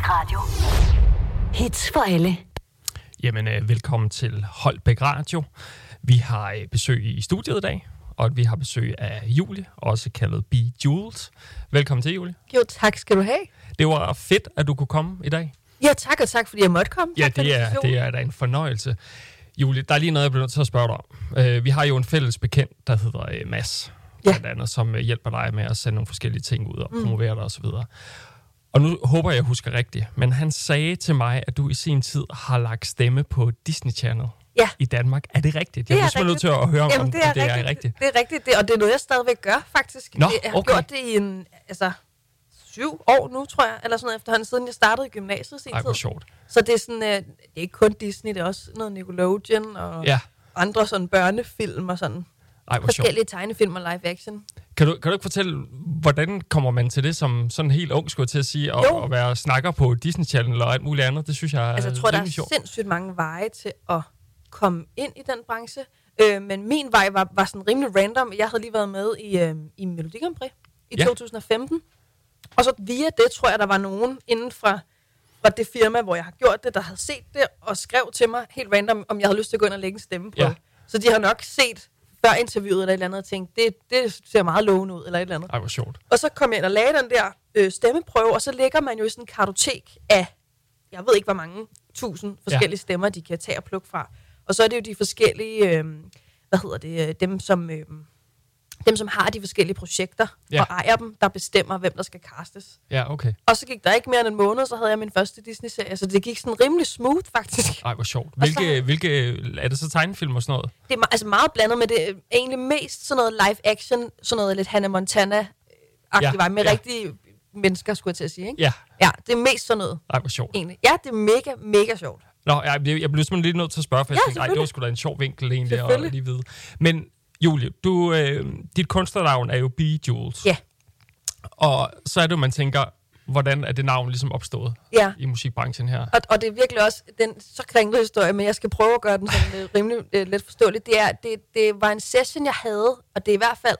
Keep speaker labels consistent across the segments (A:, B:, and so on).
A: Holbæk Radio. Hits for alle.
B: Jamen, øh, velkommen til Holbæk Radio. Vi har øh, besøg i studiet i dag, og vi har besøg af Julie, også kaldet B. Jules. Velkommen til, Julie.
C: Jo, tak skal du have.
B: Det var fedt, at du kunne komme i dag.
C: Ja, tak, og tak fordi jeg måtte komme.
B: Ja,
C: Tak
B: det er, det er da en fornøjelse. Julie, der er lige noget, jeg bliver nødt til at spørge dig om. Øh, vi har jo en fælles bekendt, der hedder øh, Mads,
C: Ja.
B: blandt andet, som øh, hjælper dig med at sende nogle forskellige ting ud og promovere dig osv. Og nu håber jeg, jeg husker rigtigt, men han sagde til mig, at du i sin tid har lagt stemme på Disney Channel
C: Ja.
B: i Danmark. Er det rigtigt?
C: Det
B: Jeg
C: er
B: simpelthen nødt til at høre, om,
C: Jamen,
B: om
C: det er,
B: det
C: rigtigt.
B: er rigtigt.
C: Det er rigtigt, det, og det er noget, jeg stadigvæk gør, faktisk.
B: Nå,
C: jeg har
B: okay.
C: gjort det i en, altså, syv år nu, tror jeg, eller sådan noget efterhånden, siden jeg startede i gymnasiet sin
B: Ej, hvor sjovt.
C: Så det er sådan, øh, det er ikke kun Disney, det er også noget Nickelodeon og
B: Ja,
C: andre sådan børnefilm og sådan
B: Ej, hvor sjovt.
C: forskellige tegnefilm og live action.
B: Kan du, kan du ikke fortælle, hvordan kommer man til det som sådan helt ung, skulle til at sige, og,
C: Jo.
B: og være snakker på Disney Channel og alt muligt andet? Det synes jeg er
C: Altså, jeg tror, der
B: rimelig
C: er
B: sjovt.
C: sindssygt mange veje til at komme ind i den branche. Øh, men min vej var, var sådan rimelig random. Jeg havde lige været med i, øh, i Melodi Grand Prix i
B: Ja.
C: ja. 2015. Og så via det, tror jeg, der var nogen inden fra, fra det firma, hvor jeg har gjort det, der havde set det og skrev til mig helt random, om jeg havde lyst til at gå ind og lægge en stemme på
B: Ja.
C: Så de har nok set før interviewet eller et eller andet og tænkt, det, det ser meget lovende ud, eller et eller andet.
B: Ej, hvor sjovt.
C: Og så kom jeg ind og lagde den der øh, stemmeprøve, og så lægger man jo i sådan en kartotek af, jeg ved ikke hvor mange tusind forskellige ja. stemmer, de kan tage og plukke fra. Og så er det jo de forskellige, øh, hvad hedder det, øh, dem som, øh, dem som har de forskellige projekter
B: Ja.
C: og ejer dem, der bestemmer, hvem der skal castes.
B: Ja, okay.
C: Og så gik der ikke mere end en måned, så havde jeg min første Disney-serie, så det gik sådan rimelig smooth faktisk.
B: Ej, hvor sjovt.
C: Og så-
B: Hvilke, hvilke, er det så tegnefilm og sådan noget?
C: Det er altså meget blandet med det, er egentlig mest sådan noget live action, sådan noget lidt Hannah Montana-agtigt
B: Ja,
C: vej, med
B: ja.
C: rigtige mennesker, skulle jeg til at sige. Ikke?
B: Ja.
C: Ja, det er mest sådan noget,
B: Ej, hvor sjovt.
C: egentlig. Ja, det er mega, mega sjovt.
B: Nå, jeg, jeg blev simpelthen lige nødt til at spørge, for jeg
C: Ja,
B: tænkte, det var sgu da en sjov vinkel egentlig at lige vide. Men Julie, du, øh, dit kunstnernavn er jo B. Jules.
C: Ja.
B: Og så er det man tænker, hvordan er det navn ligesom opstået
C: Ja.
B: i musikbranchen her?
C: Og, og det er virkelig også den så kringlede historie, men jeg skal prøve at gøre den sådan øh, rimelig øh, let forståelig. Det, er, det, det var en session, jeg havde, og det er i hvert fald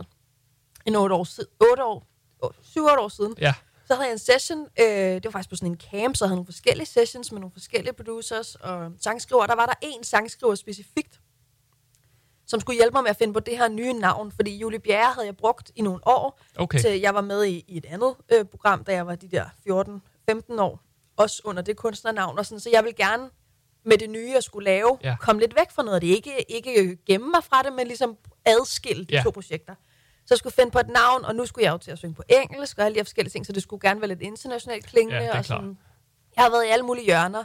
C: en 8 år siden, 8 år, 7-8 år siden.
B: Ja,
C: Så havde jeg en session, øh, det var faktisk på sådan en camp, så jeg havde nogle forskellige sessions med nogle forskellige producers og sangskriver. Der var der en sangskriver specifikt, som skulle hjælpe mig med at finde på det her nye navn, fordi Julie Bjerre havde jeg brugt i nogle år,
B: okay.
C: til jeg var med i, i et andet øh, program, da jeg var de der 14-15 år, også under det kunstnernavn, og sådan, så jeg vil gerne med det nye, jeg skulle lave,
B: Ja.
C: komme lidt væk fra noget af det. Ikke, ikke gemme mig fra det, men ligesom adskille de
B: Ja.
C: to projekter. Så jeg skulle finde på et navn, og nu skulle jeg jo til at synge på engelsk og alle de her forskellige ting, så det skulle gerne være lidt internationalt klingende.
B: Ja,
C: og sådan. Jeg har været i alle mulige hjørner.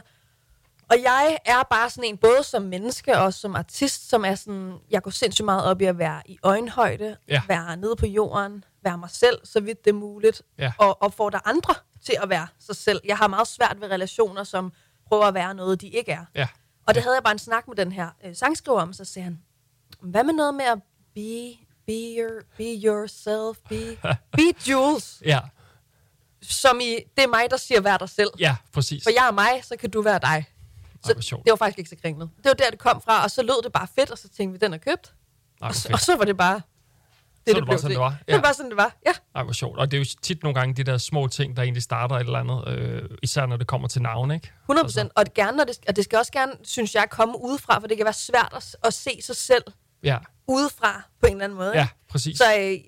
C: Og jeg er bare sådan en, både som menneske og som artist, som er sådan, jeg går sindssygt meget op i at være i øjenhøjde,
B: Ja.
C: være nede på jorden, være mig selv, så vidt det er muligt,
B: Ja.
C: og opfordre andre til at være sig selv. Jeg har meget svært ved relationer, som prøver at være noget, de ikke er.
B: Ja.
C: Og det havde jeg bare en snak med den her øh, sangskriver om, så sagde han, hvad med noget med at be, be, your, be yourself, be, be Jules,
B: Ja,
C: som i, det er mig, der siger, vær dig selv.
B: ja, præcis.
C: For jeg er mig, så kan du være dig.
B: Ej, hvor sjovt.
C: det var faktisk ikke så kringlet. Det var der, det kom fra, og så lød det bare fedt, og så tænkte vi, den er købt.
B: Ej,
C: Og så, og så var det bare
B: Så
C: det,
B: var det bare sådan, det var?
C: Ja. Det var bare sådan, det var. Ja,
B: Ej, hvor sjovt. Og det er jo tit nogle gange de der små ting, der egentlig starter et eller andet, øh, især når det kommer til navn, ikke?
C: 100
B: Altså.
C: procent. Og, det gerne, når det, og det skal også gerne, synes jeg, komme udefra, for det kan være svært at, at se sig selv
B: Ja,
C: udefra på en eller anden måde.
B: ja, præcis.
C: Så øh,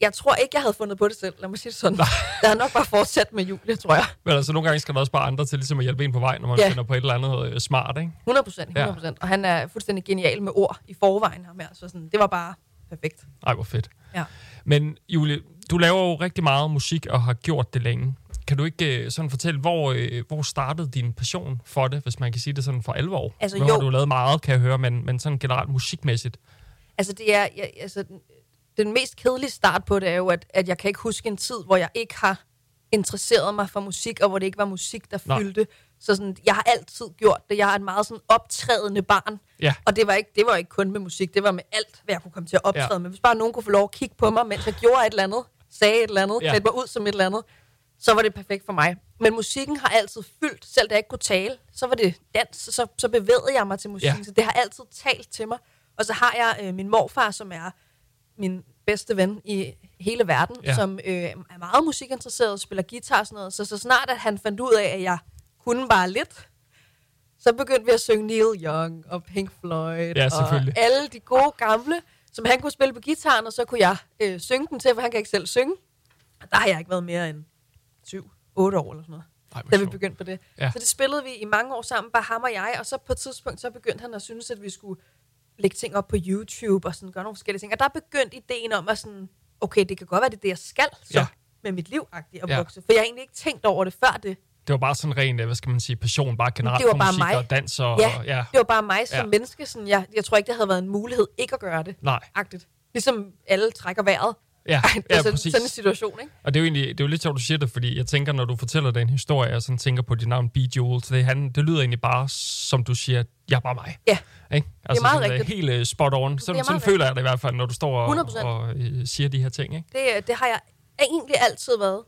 C: jeg tror ikke, jeg havde fundet på det selv. Lad mig sige det sådan. Jeg har nok bare fortsat med Julie, tror jeg.
B: Men altså, nogle gange skal der også bare andre til ligesom at hjælpe en på vej, når man
C: Ja.
B: finder på et eller andet øh, smart, ikke?
C: 100 procent. 100 procent. Og han er fuldstændig genial med ord i forvejen ham her. Så sådan, det var bare perfekt.
B: Ej, hvor fedt.
C: Ja.
B: Men Julie, du laver jo rigtig meget musik og har gjort det længe. Kan du ikke øh, sådan fortælle, hvor, øh, hvor startede din passion for det, hvis man kan sige det sådan for alvor?
C: Altså,
B: nu har
C: jo.
B: du lavet meget, kan jeg høre, men, men sådan generelt musikmæssigt.
C: Altså, det er, jeg, altså, den, mest kedelige start på det er jo, at, at jeg kan ikke huske en tid, hvor jeg ikke har interesseret mig for musik, og hvor det ikke var musik, der
B: Nej.
C: fyldte. Så sådan, jeg har altid gjort det. Jeg er et meget sådan optrædende barn.
B: Ja.
C: Og det var, ikke, det var ikke kun med musik, det var med alt, hvad jeg kunne komme til at optræde
B: Ja.
C: med. Hvis bare nogen kunne få lov at kigge på mig, mens jeg gjorde et eller andet, sagde et eller andet,
B: ja.
C: klædte mig ud som et eller andet, så var det perfekt for mig. Men musikken har altid fyldt, selv da jeg ikke kunne tale, så var det dans, så, så bevægede jeg mig til musikken,
B: Ja.
C: så det har altid talt til mig. Og så har jeg øh, min morfar, som er min bedste ven i hele verden,
B: Ja.
C: som øh, er meget musikinteresseret, spiller guitar og sådan noget. Så, så snart at han fandt ud af, at jeg kunne bare lidt, så begyndte vi at synge Neil Young og Pink Floyd
B: Ja,
C: og alle de gode gamle, som han kunne spille på gitaren, og så kunne jeg øh, synge den til, for han kan ikke selv synge. Og der har jeg ikke været mere end 7-8 år eller sådan noget
B: Ej,
C: da vi begyndte på det.
B: Ja.
C: Så det spillede vi i mange år sammen, bare ham og jeg, og så på et tidspunkt, så begyndte han at synes, at vi skulle lægge ting op på YouTube og sådan gøre nogle forskellige ting. Og der begyndte ideen om at sådan, okay, det kan godt være, det er det, jeg skal så
B: Ja.
C: med mit liv at
B: Ja.
C: vokse. For jeg har egentlig ikke tænkt over det før det.
B: Det var bare sådan ren, hvad skal man sige, passion, bare generelt
C: det var bare
B: musik
C: mig.
B: og dans og...
C: Ja,
B: og, ja.
C: det var bare mig som
B: ja.
C: menneske. Sådan, jeg, jeg tror ikke, det havde været en mulighed ikke at gøre det.
B: Nej,
C: Agtigt. Ligesom alle trækker vejret.
B: Ja,
C: det
B: ja
C: er sådan,
B: præcis.
C: sådan en situation, ikke?
B: Og det er jo egentlig det er jo lidt sjovt, du siger det, fordi jeg tænker, når du fortæller den historie, jeg sådan tænker på dit navn, B. Jules, det, han, det lyder egentlig bare, som du siger, jeg er bare mig.
C: Ja.
B: Ikke? Altså
C: meget
B: sådan, øh,
C: rigtigt.
B: Helt uh, spot on. Sådan,
C: meget
B: sådan føler jeg det i hvert fald, når du står og,
C: 100%.
B: og uh, siger de her ting. Ikke?
C: Det, det har jeg egentlig altid været.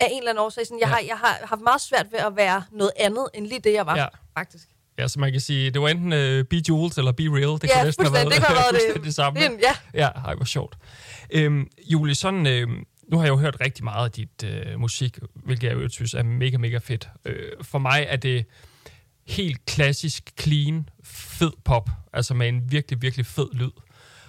C: Af en eller anden årsag. Sådan, jeg,
B: Ja.
C: har, jeg har haft meget svært ved at være noget andet, end lige det, jeg var,
B: ja.
C: faktisk.
B: Ja, så man kan sige, det var enten uh, Be Jules eller Be Real. Det
C: ja,
B: kunne næsten have været.
C: Det kan have været
B: fuldstændig
C: det.
B: samme.
C: det ja.
B: Ja, ej, hvor sjovt. Øhm, Julie, sådan, øhm, nu har jeg jo hørt rigtig meget af dit øh, musik, hvilket jeg jo synes er mega, mega fedt. Øh, for mig er det helt klassisk, clean, fed pop, altså med en virkelig, virkelig fed lyd.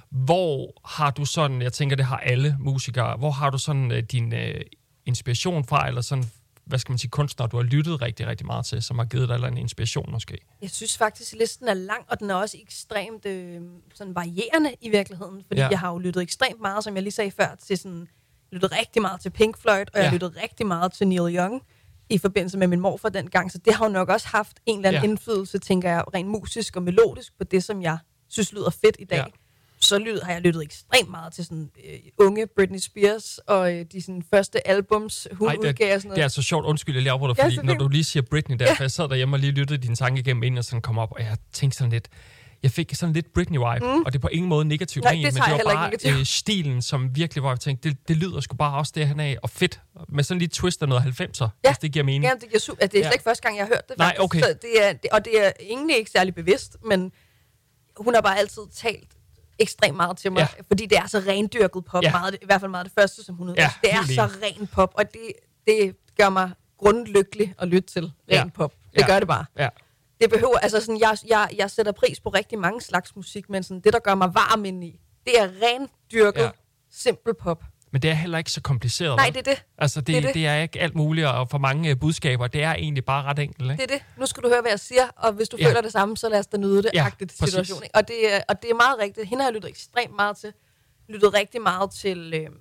B: Hvor har du sådan, jeg tænker, det har alle musikere, hvor har du sådan øh, din øh, inspiration fra, eller sådan, hvad skal man sige, kunstnere, du har lyttet rigtig, rigtig meget til, som har givet dig en eller inspiration måske?
C: Jeg synes faktisk, at listen er lang, og den er også ekstremt øh, sådan varierende i virkeligheden. Fordi
B: Ja.
C: jeg har jo lyttet ekstremt meget, som jeg lige sagde før, til sådan, lyttet rigtig meget til Pink Floyd, og jeg
B: Ja.
C: lyttet rigtig meget til Neil Young i forbindelse med min morfar dengang. Så det har jo nok også haft en eller anden
B: ja.
C: indflydelse, tænker jeg, rent musisk og melodisk på det, som jeg synes lyder fedt i dag.
B: Ja.
C: Ja. Så lyd, har jeg lyttet ekstremt meget til sådan øh, unge Britney Spears og øh, de sådan, første albums, hun
B: Ej,
C: Ej, udgav og sådan
B: Det er
C: noget.
B: altså sjovt, undskyld, jeg lige afbryder,
C: Ja,
B: fordi
C: så
B: når du lige siger Britney der, ja.
C: Ja.
B: for jeg sad derhjemme og lige lyttede dine sange igennem, inden jeg sådan kom op, og jeg tænkte sådan lidt, jeg fik sådan lidt Britney-vibe, mm. og det er på ingen måde negativt
C: Nej, det
B: men det var bare øh, stilen, som virkelig var, jeg tænkte, det, det lyder sgu bare også det, han er, og fedt, med sådan lidt twist af noget 90'er, ja. hvis det giver mening.
C: Ja, det, giver super, det er
B: Ja.
C: slet ikke første gang, jeg har hørt det.
B: Nej,
C: faktisk.
B: okay.
C: Så det er, det, og det er egentlig ikke særlig bevidst, men hun har bare altid talt ekstremt meget til mig,
B: Ja.
C: fordi det er så rendyrket pop,
B: Ja.
C: meget, i hvert fald meget det første, som hun
B: Ja,
C: udgav. det er så ren pop, og det, det gør mig grundlykkelig at lytte til ren
B: Ja.
C: pop. Det
B: Ja.
C: gør det bare.
B: Ja.
C: Det behøver, altså sådan, jeg, jeg, jeg sætter pris på rigtig mange slags musik, men sådan, det, der gør mig varm ind i, det er rendyrket,
B: ja.
C: simpel pop.
B: Men det er heller ikke så kompliceret.
C: Nej, det er det.
B: Altså, det, det,
C: er
B: det.
C: det.
B: er ikke alt muligt, og for mange øh, budskaber, det er egentlig bare ret enkelt, ikke?
C: Det er det. Nu skal du høre, hvad jeg siger, og hvis du
B: Ja.
C: føler det samme, så lad os da nyde det.
B: Ja,
C: agtigt situation. Ikke? Og, det, er- og det er meget rigtigt. Hende har jeg lyttet ekstremt meget til. Lyttet rigtig meget til... Øhm,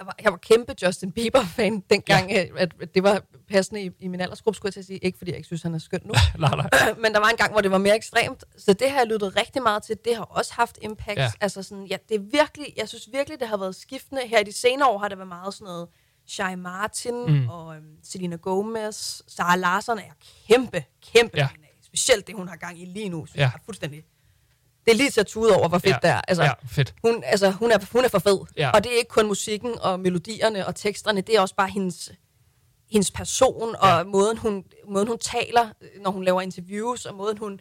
C: jeg, var, jeg var kæmpe Justin Bieber-fan dengang, ja. at, at det var passende i, i min aldersgruppe, skulle jeg til at sige. Ikke fordi jeg ikke synes, han er skøn nu.
B: nej, nej.
C: Men der var en gang, hvor det var mere ekstremt. Så det har jeg lyttet rigtig meget til. Det har også haft impact.
B: Ja.
C: Altså sådan, ja, det er virkelig, jeg synes virkelig, det har været skiftende. Her i de senere år har det været meget sådan noget Shai Martin
B: Mm.
C: og øhm, Selena Gomez. Sara Larsson er kæmpe, kæmpe
B: Ja.
C: af. Specielt det, hun har gang i lige nu, synes
B: ja.
C: jeg er fuldstændig... Det er lige til at tude over, hvor fedt
B: ja.
C: det er. Altså,
B: ja, fedt.
C: hun, altså, hun, er, hun er for fed.
B: Ja.
C: Og det er ikke kun musikken og melodierne og teksterne, det er også bare hendes, hendes person og
B: Ja.
C: måden, hun, måden, hun taler, når hun laver interviews, og måden, hun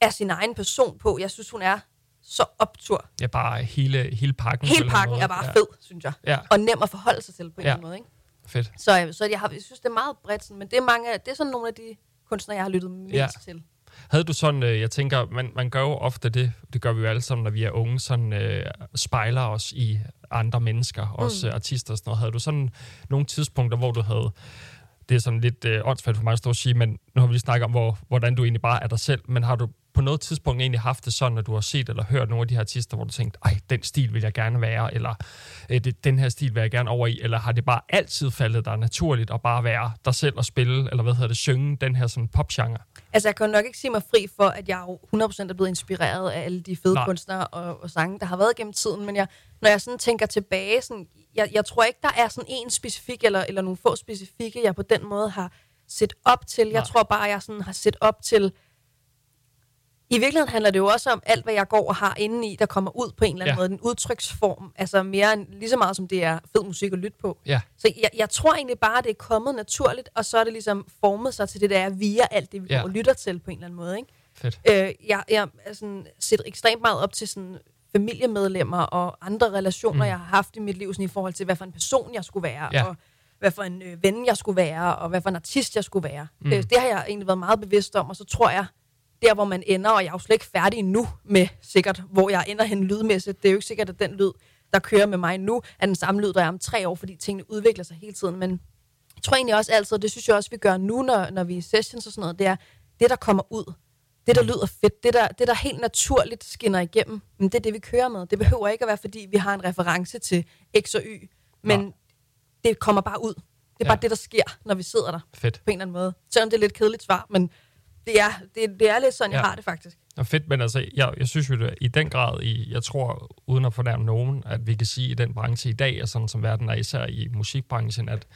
C: er sin egen person på. Jeg synes, hun er så optur.
B: Ja, bare hele, hele pakken.
C: Hele pakken er bare
B: ja.
C: fed, synes jeg.
B: Ja,
C: Og nem at forholde sig til på en
B: Ja.
C: eller anden måde. Ikke?
B: fedt.
C: Så, øh, så jeg, har, jeg synes, det er meget bredt, sådan, men det er, mange, det er sådan nogle af de kunstnere, jeg har lyttet mest
B: Ja.
C: til.
B: Havde du sådan, øh, jeg tænker, man, man gør jo ofte det, det gør vi jo alle sammen, når vi er unge, sådan øh, spejler os i andre mennesker, også øh, artister og sådan noget. Havde du sådan nogle tidspunkter, hvor du havde, det er sådan lidt øh, åndssvagt for mig at stå og sige, men nu har vi lige snakket om, hvor, hvordan du egentlig bare er dig selv, men har du på noget tidspunkt egentlig haft det sådan, at du har set eller hørt nogle af de her artister, hvor du tænkte, ej, den stil vil jeg gerne være, eller øh, det, den her stil vil jeg gerne over i, eller har det bare altid faldet dig naturligt at bare være dig selv og spille, eller hvad hedder det, synge den her sådan popgenre?
C: Altså, jeg kan jo nok ikke sige mig fri for, at jeg jo 100% er blevet inspireret af alle de fede.
B: Nej.
C: kunstnere og, og sange, der har været gennem tiden. Men jeg, når jeg sådan tænker tilbage, sådan, jeg, jeg tror ikke, der er sådan en specifik, eller, eller nogle få specifikke, jeg på den måde har set op til. Jeg
B: Nej.
C: tror bare, jeg sådan har set op til... I virkeligheden handler det jo også om alt, hvad jeg går og har inde i, der kommer ud på en eller anden
B: Ja.
C: måde. En udtryksform. Altså mere end, lige så meget, som det er fed musik at lytte på.
B: Ja,
C: Så jeg, jeg tror egentlig bare, det er kommet naturligt, og så er det ligesom formet sig til det, der er via alt det, vi
B: Ja.
C: går og lytter til på en eller anden måde. Ikke?
B: fedt.
C: Øh, jeg jeg er sådan, sætter ekstremt meget op til sådan familiemedlemmer og andre relationer,
B: mm.
C: jeg har haft i mit liv, sådan i forhold til, hvad for en person jeg skulle være,
B: Ja.
C: og hvad for en øh, ven jeg skulle være, og hvad for en artist jeg skulle være.
B: Mm.
C: Mm. Øh, det har jeg egentlig været meget bevidst om, og så tror jeg, der hvor man ender, og jeg er jo slet ikke færdig nu med sikkert, hvor jeg ender hen lydmæssigt. Det er jo ikke sikkert, at den lyd, der kører med mig nu, er den samme lyd, der er om tre år, fordi tingene udvikler sig hele tiden. Men jeg tror egentlig også altid, og det synes jeg også, vi gør nu, når, når vi er i sessions og sådan noget, det er det, der kommer ud. Det, der lyder fedt, det der, det, der helt naturligt skinner igennem, men det er det, vi kører med. Det behøver ikke at være, fordi vi har en reference til X og Y, men
B: Nå.
C: Det kommer bare ud. Det er
B: Ja.
C: bare det, der sker, når vi sidder der
B: Fedt.
C: på en eller anden måde. Selvom det er lidt kedeligt svar, men det er, det, det er lidt sådan, ja. Jeg har det faktisk.
B: Og fedt, men altså, jeg, jeg synes jo det, i den grad, i, jeg tror, uden at fornærme nogen, at vi kan sige i den branche i dag, og sådan som verden er, især i musikbranchen, at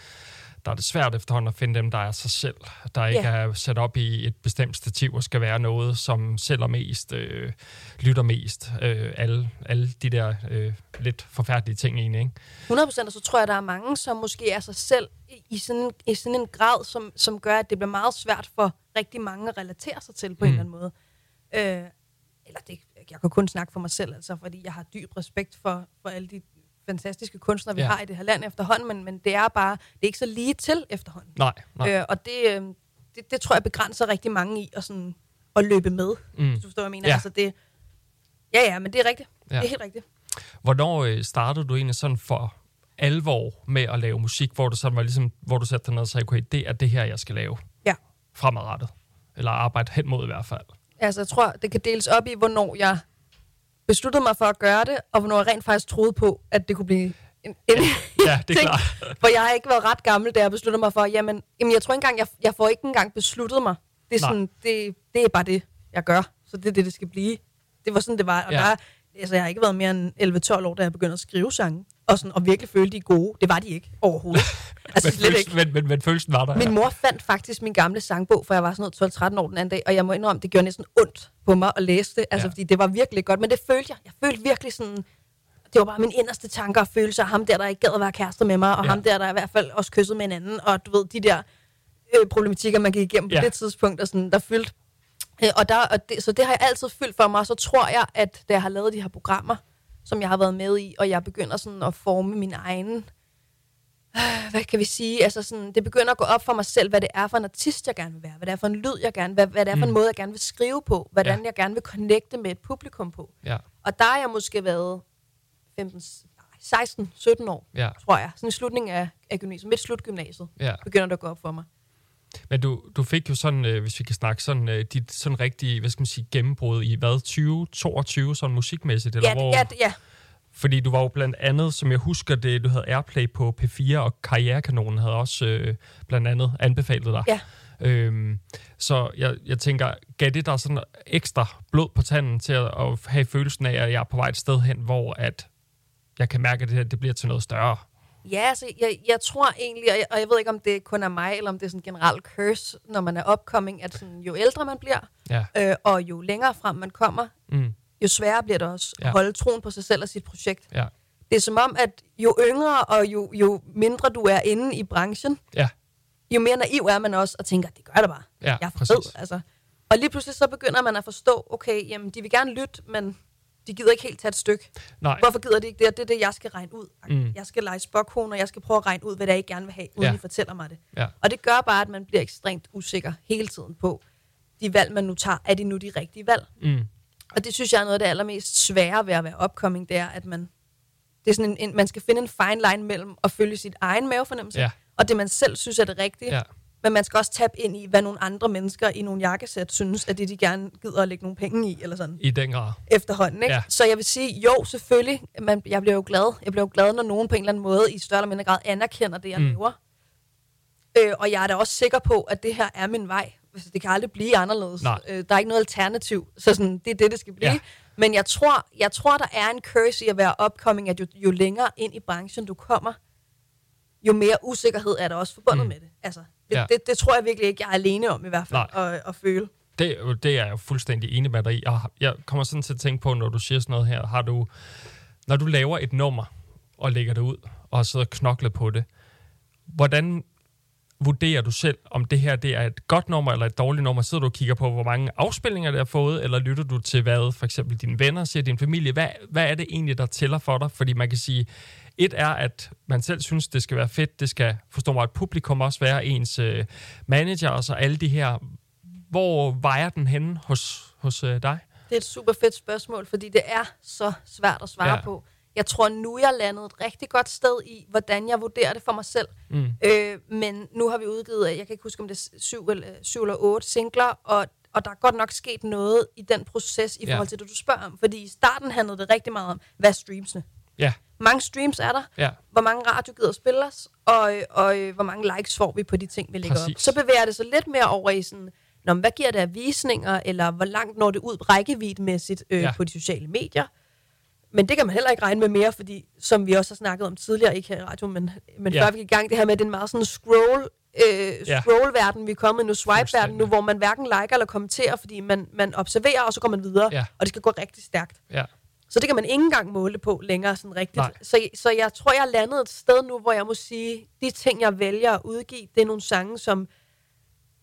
B: der er det svært efterhånden at finde dem, der er sig selv, der ikke
C: Ja.
B: er sat op i et bestemt stativ og skal være noget, som sælger mest, øh, lytter mest, øh, alle, alle de der øh, lidt forfærdelige ting egentlig, ikke?
C: 100% og så tror jeg, der er mange, som måske er sig selv i, sådan, i sådan en grad, som, som gør, at det bliver meget svært for rigtig mange at relatere sig til på mm. en eller anden måde. Øh, eller det, jeg kan kun snakke for mig selv, altså, fordi jeg har dyb respekt for, for alle de fantastiske kunstnere, vi
B: Ja.
C: har i det her land efterhånden, men, men det er bare, det er ikke så lige til efterhånden.
B: Nej, nej.
C: Øh, og det, øh, det, det tror jeg begrænser rigtig mange i at, sådan, at løbe med,
B: Mm.
C: hvis du forstår, hvad jeg mener.
B: Ja.
C: Altså det, ja, ja, men det er rigtigt.
B: Ja.
C: Ja. Det er helt rigtigt.
B: Hvornår øh, startede du egentlig sådan for alvor med at lave musik, hvor du sådan var ligesom, hvor du satte dig ned og sagde, okay, det er det her, jeg skal lave
C: Ja.
B: fremadrettet? Eller arbejde hen mod i hvert fald.
C: Altså, jeg tror, det kan deles op i, hvornår jeg besluttede mig for at gøre det, og hvornår jeg rent faktisk troede på, at det kunne blive en, en
B: Ja, det er
C: ting.
B: klart.
C: For jeg har ikke været ret gammel, da jeg besluttede mig for, jamen, jamen jeg tror ikke engang, jeg, jeg får ikke engang besluttet mig. Det er,
B: Nej.
C: sådan, det, det er bare det, jeg gør. Så det er det, det skal blive. Det var sådan, det var. Og
B: Ja.
C: ja. der, altså, jeg har ikke været mere end 11-12 år, da jeg begyndte at skrive sange. Og, sådan, og virkelig føle, de er gode. Det var de ikke overhovedet. altså
B: men,
C: slet ikke.
B: følelsen, men, men, men følelsen var der.
C: Min mor fandt faktisk min gamle sangbog, for jeg var sådan noget 12-13 år den anden dag, og jeg må indrømme, det gjorde næsten ondt på mig at læse det, altså
B: Ja.
C: fordi det var virkelig godt, men det følte jeg. Jeg følte virkelig sådan, det var bare min inderste tanker og følelser, ham der, der ikke gad at være kærester med mig, og
B: Ja.
C: ham der, der i hvert fald også kyssede med en anden, og du ved, de der øh, problematikker, man gik igennem på
B: Ja.
C: det tidspunkt, og sådan, der fyldte. Øh, og der, og det, så det har jeg altid fyldt for mig, og så tror jeg, at da jeg har lavet de her programmer, som jeg har været med i, og jeg begynder sådan at forme min egen hvad kan vi sige, altså sådan, det begynder at gå op for mig selv, hvad det er for en artist, jeg gerne vil være, hvad det er for en lyd, jeg gerne hvad, hvad det er for en
B: Mm.
C: måde, jeg gerne vil skrive på, hvordan
B: Ja.
C: jeg gerne vil connecte med et publikum på.
B: Ja,
C: Og der har jeg måske været 15, nej, 16, 17 år,
B: ja,
C: tror jeg. Sådan i slutningen af, af gymnasiet, midt slut gymnasiet,
B: ja.
C: begynder det at gå op for mig.
B: Men du, du fik jo sådan, øh, hvis vi kan snakke sådan, øh, dit sådan rigtig, hvad skal man sige, gennembrud i hvad, 2022, sådan musikmæssigt? Eller
C: Ja,
B: hvor,
C: ja, ja,
B: Fordi du var jo blandt andet, som jeg husker det, du havde Airplay på P4, og Karrierekanonen havde også øh, blandt andet anbefalet dig.
C: Ja.
B: Øhm, så jeg, jeg tænker, gav det der sådan ekstra blod på tanden til at, at have følelsen af, at jeg er på vej et sted hen, hvor at jeg kan mærke, at det her det bliver til noget større?
C: Ja, altså, jeg, jeg tror egentlig, og jeg, og jeg ved ikke, om det kun er mig, eller om det er sådan en generel curse, når man er upcoming, at sådan, jo ældre man bliver,
B: Ja.
C: øh, og jo længere frem man kommer,
B: Mm,
C: jo sværere bliver det også
B: Ja.
C: at holde troen på sig selv og sit projekt.
B: ja.
C: Det er som om, at jo yngre og jo, jo mindre du er inde i branchen,
B: Ja.
C: jo mere naiv er man også og tænker, det gør det bare.
B: Ja,
C: jeg er fed, altså. Og lige pludselig så begynder man at forstå, okay, jamen, de vil gerne lytte, men de gider ikke helt tage et stykke.
B: Nej.
C: Hvorfor gider de ikke det? Og det er det, jeg skal regne ud.
B: Mm.
C: Jeg skal lege spokhone, og jeg skal prøve at regne ud, hvad det er, I gerne vil have, uden
B: Ja.
C: ja. I fortæller mig det.
B: Ja.
C: Og det gør bare, at man bliver ekstremt usikker hele tiden på, de valg, man nu tager, er det nu de rigtige valg?
B: Mm,
C: Og det synes jeg er noget af det allermest svære ved at være upcoming, det er, at man, det er sådan en, en, man skal finde en fine line mellem at følge sit egen mavefornemmelse,
B: Ja.
C: og det man selv synes er det rigtige.
B: ja.
C: Men man skal også tabe ind i, hvad nogle andre mennesker i nogle jakkesæt synes, at det de gerne gider at lægge nogle penge i, eller sådan,
B: I den grad.
C: efterhånden. Ikke?
B: Ja.
C: Så jeg vil sige, jo, selvfølgelig, man, jeg bliver jo glad. Jeg bliver jo glad, når nogen på en eller anden måde, i større eller mindre grad, anerkender det, jeg
B: Mm.
C: laver. Øh, og jeg er da også sikker på, at det her er min vej. Altså, det kan aldrig blive anderledes.
B: Nej.
C: Øh, der er ikke noget alternativ, så sådan, det er det, det skal blive.
B: Ja.
C: Men jeg tror, jeg tror, der er en curse i at være upcoming, at jo, jo længere ind i branchen du kommer, jo mere usikkerhed er der også forbundet
B: Mm.
C: med det. Altså, det,
B: Ja.
C: det, det tror jeg virkelig ikke, jeg er alene om i hvert fald,
B: Nej.
C: at, at føle.
B: Det, er det er jeg jo fuldstændig enig med dig i. Jeg, jeg kommer sådan til at tænke på, når du siger sådan noget her, har du, når du laver et nummer og lægger det ud, og og knoklet på det, hvordan, vurderer du selv, om det her det er et godt nummer eller et dårligt nummer? Sidder du og kigger på, hvor mange afspilninger det har fået, eller lytter du til, hvad for eksempel dine venner siger, din familie? Hvad, hvad er det egentlig, der tæller for dig? Fordi man kan sige, et er, at man selv synes, det skal være fedt. Det skal, forstå mig, at publikum også være ens øh, manager, og så alle de her. Hvor vejer den henne hos, hos øh, dig?
C: Det er et super fedt spørgsmål, fordi det er så svært at svare
B: Ja.
C: på. Jeg tror nu, jeg landet et rigtig godt sted i, hvordan jeg vurderer det for mig selv.
B: Mm.
C: Øh, men nu har vi udgivet, jeg kan ikke huske, om det er syv eller, syv eller otte singler, og, og der er godt nok sket noget i den proces i forhold til det, du spørger om. Fordi i starten handlede det rigtig meget om, hvad er streamsene?
B: Ja,
C: mange streams er der?
B: ja,
C: Hvor mange radio gider spille os? Og, og øh, hvor mange likes får vi på de ting, vi lægger
B: Præcis.
C: op? Så bevæger det sig lidt mere over i sådan, Nå, hvad giver det af visninger, eller hvor langt når det ud rækkevidemæssigt øh,
B: Ja.
C: ja. på de sociale medier? Men det kan man heller ikke regne med mere, fordi som vi også har snakket om tidligere, ikke her i radioen, men, men
B: Ja.
C: ja. før vi gik i gang, det her med, at det er en meget sådan scroll, øh,
B: Ja.
C: scroll-verden, vi er kommet i nu, swipe-verden nu, hvor man hverken liker eller kommenterer, fordi man, man observerer, og så går man videre,
B: Ja.
C: og det skal gå rigtig stærkt.
B: ja.
C: Så det kan man ikke engang måle på længere sådan rigtigt.
B: Nej.
C: Så, så jeg tror, jeg er landet et sted nu, hvor jeg må sige, de ting, jeg vælger at udgive, det er nogle sange, som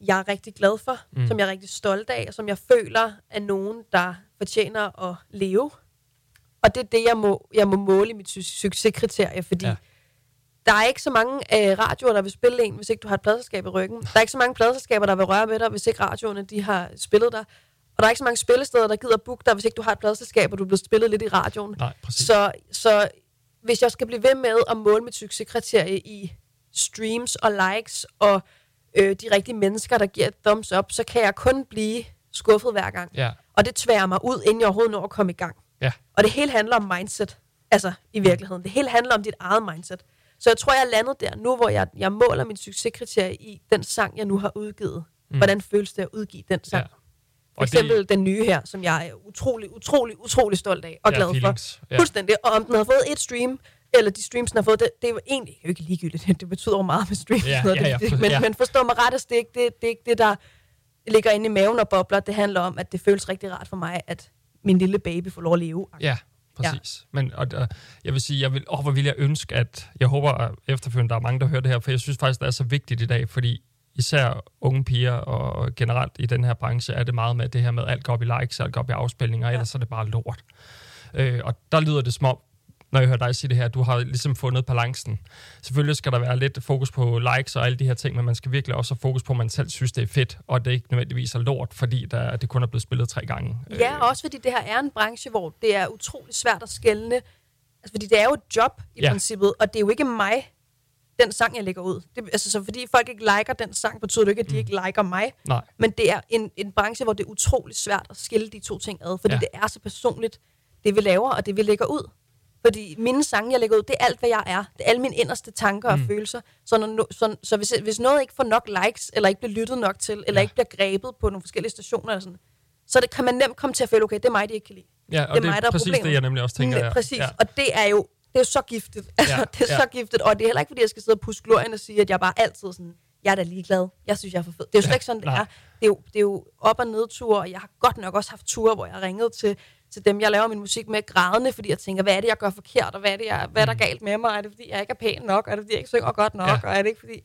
C: jeg er rigtig glad for,
B: Mm.
C: som jeg er rigtig stolt af, og som jeg føler er nogen, der fortjener at leve. Og det er det, jeg må, jeg må måle i mit su- succeskriterie, fordi
B: Ja.
C: ja. der er ikke så mange øh, radioer, der vil spille en, hvis ikke du har et pladselskab i ryggen. Der er ikke så mange pladselskaber, der vil røre med dig, hvis ikke radioerne de har spillet dig. Og der er ikke så mange spillesteder, der gider booke dig, hvis ikke du har et pladselskab, og du er blevet spillet lidt i radioen.
B: Nej, præcis.
C: Så, så hvis jeg skal blive ved med at måle mit succeskriterie i streams og likes og øh, de rigtige mennesker, der giver et thumbs up, så kan jeg kun blive skuffet hver gang.
B: Ja,
C: Og det tværer mig ud, inden jeg overhovedet når at komme i gang.
B: ja,
C: Og det hele handler om mindset. Altså, i virkeligheden. Det hele handler om dit eget mindset. Så jeg tror, jeg er landet der nu, hvor jeg, jeg måler min succeskriterie i den sang, jeg nu har udgivet. Mm. Hvordan føles det at udgive den sang?
B: ja.
C: For eksempel det, den nye her, som jeg er utrolig, utrolig, utrolig stolt af og
B: Ja,
C: glad for.
B: feelings. Ja.
C: Fuldstændig. Og om den har fået et stream, eller de streams, den har fået, det, det er jo egentlig jo ikke ligegyldigt. Det betyder jo meget med streams.
B: Ja,
C: noget.
B: ja, ja,
C: Det- men,
B: ja.
C: men forstå mig ret, altså, det er, ikke det, det er ikke det, der ligger inde i maven og bobler. Det handler om, at det føles rigtig rart for mig, at min lille baby får lov at leve.
B: Ja, præcis. Ja. Men og, og, jeg vil sige, jeg vil, åh, hvor vil jeg ønske, at jeg håber at efterfølgende, der er mange, der hører det her, for jeg synes faktisk, det er så vigtigt i dag, fordi især unge piger og generelt i den her branche, er det meget med det her med, alt går op i likes, alt går op i afspilninger, ja. ellers er det bare lort. Øh, og der lyder det som om, når jeg hører dig sige det her, du har ligesom fundet balancen. Selvfølgelig skal der være lidt fokus på likes og alle de her ting, men man skal virkelig også have fokus på, at man selv synes, det er fedt, og det ikke nødvendigvis er lort, fordi der, det kun er blevet spillet tre gange.
C: Ja, og også fordi det her er en branche, hvor det er utrolig svært at skelne. Altså, fordi det er jo et job i
B: ja.
C: princippet, og det er jo ikke mig, den sang, jeg lægger ud. Det, altså, så fordi folk ikke liker den sang, betyder det ikke, at de mm. ikke liker mig.
B: Nej,
C: Men det er en, en branche, hvor det er utrolig svært at skille de to ting ad, fordi
B: Ja.
C: det er så personligt, det vi laver, og det vi lægger ud. Fordi mine sange, jeg lægger ud, det er alt, hvad jeg er. Det er alle mine inderste tanker og
B: Mm.
C: følelser. Så, når, så, så hvis, hvis noget ikke får nok likes, eller ikke bliver lyttet nok til, eller Ja. ikke bliver grebet på nogle forskellige stationer, eller sådan, så det, kan man nemt komme til at føle, okay, det er mig, de ikke kan lide.
B: ja, og
C: det er
B: det er,
C: mig, der er
B: præcis
C: problemet.
B: det, jeg nemlig også tænker.
C: Ja,
B: ja.
C: præcis,
B: Ja.
C: og det er jo det er jo så giftigt. Altså,
B: Ja,
C: det er
B: ja.
C: så giftigt, og det er heller ikke, fordi jeg skal sidde og puske glorien og sige, at jeg bare altid sådan, jeg er da ligeglad. Jeg synes, jeg er for fed. Det er jo slet
B: Ja,
C: ikke sådan, det
B: nej.
C: er. Det er, jo, det er jo op- og nedture, og jeg har godt nok også haft ture, hvor jeg har ringet til, til dem, jeg laver min musik med, grædende, fordi jeg tænker, hvad er det, jeg gør forkert, og hvad er, det, jeg, hvad er der galt med mig? Er det, fordi jeg ikke er pæn nok? Er det, fordi jeg ikke synger godt nok?
B: Ja.
C: Ja. Og er det ikke, fordi...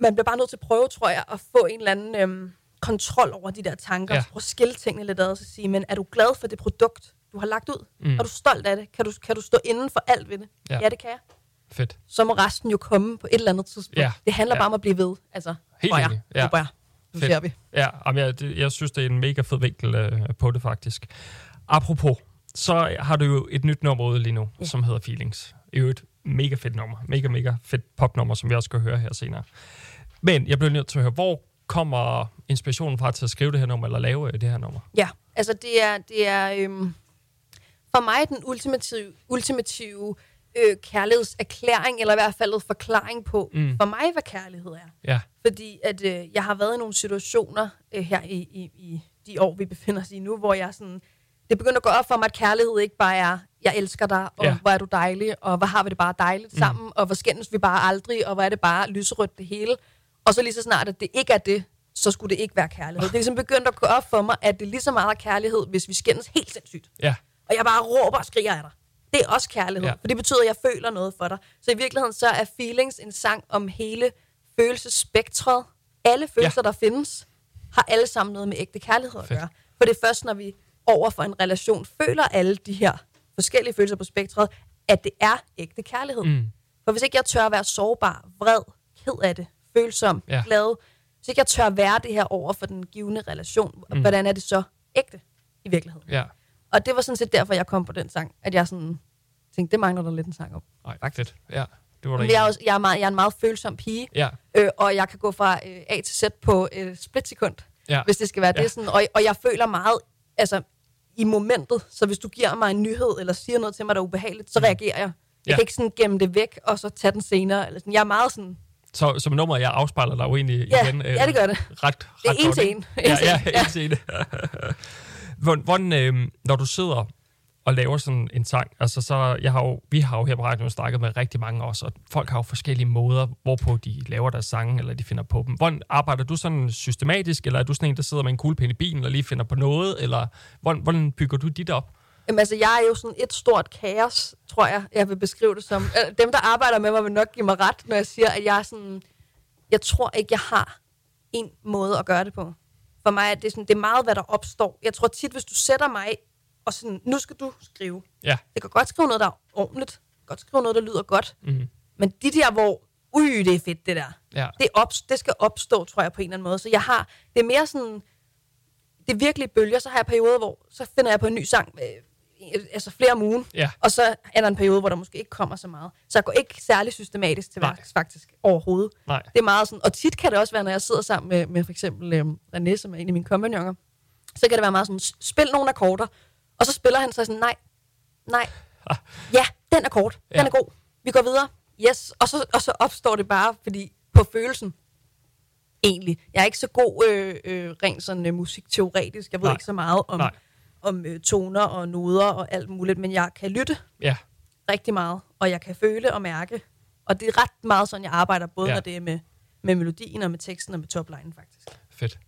C: Man bliver bare nødt til at prøve, tror jeg, at få en eller anden øhm, kontrol over de der tanker.
B: Ja.
C: Ja. Prøve at skille tingene lidt ad, og sige, men er du glad for det produkt, du har lagt ud?
B: Mm.
C: Er du stolt af det? Kan du, kan du stå inden for alt ved det?
B: Ja.
C: Ja, det kan jeg.
B: Fedt.
C: Så må resten jo komme på et eller andet tidspunkt.
B: Ja.
C: Det handler
B: Ja.
C: bare om at blive ved. Altså,
B: Helt enig. Ja.
C: Håber jeg. Nu ser vi.
B: Ja, jamen, jeg, det, jeg synes, det er en mega fed vinkel øh, på det faktisk. Apropos, så har du jo et nyt nummer ude lige nu, ja.
C: Ja.
B: som hedder Feelings. I øvrigt mega fedt nummer. Mega, mega fedt popnummer, som vi også skal høre her senere. Men jeg bliver nødt til at høre, hvor kommer inspirationen fra til at skrive det her nummer, eller lave øh, det her nummer?
C: Ja, altså det er, det er øhm, for mig den ultimative, ultimative øh, kærlighedserklæring, eller i hvert fald forklaring på,
B: Mm.
C: for mig, hvad kærlighed er.
B: Ja,
C: Fordi at øh, jeg har været i nogle situationer øh, her i, i, i de år, vi befinder os i nu, hvor jeg sådan, det begynder at gå op for mig, at kærlighed ikke bare er, jeg elsker dig, og
B: ja.
C: hvor er du dejlig, og hvor har vi det bare dejligt
B: Mm.
C: sammen, og hvor skændes vi bare aldrig, og hvor er det bare lyserødt det hele. Og så lige så snart, at det ikke er det, så skulle det ikke være kærlighed. Det er ligesom begyndt at gå op for mig, at det er lige så meget kærlighed, hvis vi skændes helt sindssygt.
B: ja,
C: Og jeg bare råber og skriger af dig. Det er også kærlighed,
B: Ja.
C: for det betyder, at jeg føler noget for dig. Så i virkeligheden så er Feelings en sang om hele følelsesspektret. Alle følelser, ja. der findes, har alle sammen noget med ægte kærlighed at
B: Fedt.
C: gøre. For det er først, når vi over for en relation føler alle de her forskellige følelser på spektret, at det er ægte kærlighed.
B: Mm.
C: For hvis ikke jeg tør at være sårbar, vred, ked af det, følsom,
B: ja.
C: glad, hvis ikke jeg tør at være det her over for den givende relation, mm. hvordan er det så ægte i virkeligheden?
B: Ja.
C: Og det var sådan set derfor, jeg kom på den sang, at jeg sådan tænkte, det mangler der lidt en sang om.
B: Ej, fedt. Ja, det var der
C: Men jeg er, også, jeg, er meget, jeg er en meget følsom pige,
B: Ja,
C: øh, og jeg kan gå fra øh, A til Z på et splitsekund,
B: ja.
C: hvis det skal være
B: Ja.
C: det. Sådan, og, og jeg føler meget altså, i momentet, så hvis du giver mig en nyhed, eller siger noget til mig, der er ubehageligt, så reagerer jeg. Jeg
B: Ja.
C: kan ikke sådan gemme det væk, og så tage den senere. Eller sådan. Jeg er meget sådan,
B: Så som nummer, jeg afspejler dig jo egentlig
C: Ja,
B: igen. øh,
C: ja, det gør det.
B: Ret, ret
C: Det er en til en.
B: Ja, ja,
C: en
B: til en. Hvordan, øh, når du sidder og laver sådan en sang, altså så, jeg har jo, vi har jo her på radioen snakket med rigtig mange også, og folk har jo forskellige måder, hvorpå de laver deres sange, eller de finder på dem. Hvordan arbejder du sådan systematisk, eller er du sådan en, der sidder med en kuglepen i bilen og lige finder på noget, eller hvordan, hvordan bygger du dit op?
C: Jamen, altså, jeg er jo sådan et stort kaos, tror jeg, jeg vil beskrive det som. Øh, dem, der arbejder med mig, vil nok give mig ret, når jeg siger, at jeg er sådan... Jeg tror ikke, jeg har en måde at gøre det på. For mig er det, sådan, det er meget, hvad der opstår. Jeg tror tit, hvis du sætter mig og sådan, nu skal du skrive.
B: Ja.
C: Jeg kan godt skrive noget, der er ordentligt. Jeg kan godt skrive noget, der lyder godt.
B: Mm-hmm.
C: Men de der, hvor, ui, det er fedt, det der.
B: Ja.
C: Det, op, det skal opstå, tror jeg, på en eller anden måde. Så jeg har, det er mere sådan, det er virkelig bølger. Så har jeg perioder, hvor så finder jeg på en ny sang, øh, altså flere om ugen.
B: Ja.
C: Og så er der en periode, hvor der måske ikke kommer så meget. Så jeg går ikke særlig systematisk til værks, faktisk, overhovedet.
B: Nej.
C: Det er meget sådan, og tit kan det også være, når jeg sidder sammen med, med for eksempel øh, René, som er en af mine kompagnoner, så kan det være meget sådan, "S- spil nogle akkorder, og så spiller han så sådan, nej, nej, ja, den er kort, den
B: Ja.
C: er god, vi går videre, yes, og så, og så opstår det bare, fordi på følelsen, egentlig. Jeg er ikke så god øh, øh, rent sådan øh, musikteoretisk, jeg ved
B: nej.
C: ikke så meget om,
B: Nej.
C: Om øh, toner og noder og alt muligt, men jeg kan lytte
B: Ja.
C: rigtig meget, og jeg kan føle og mærke. Og det er ret meget sådan, jeg arbejder, både
B: Ja.
C: når det er med, med melodien og med teksten og med toplinen, faktisk.
B: Fedt.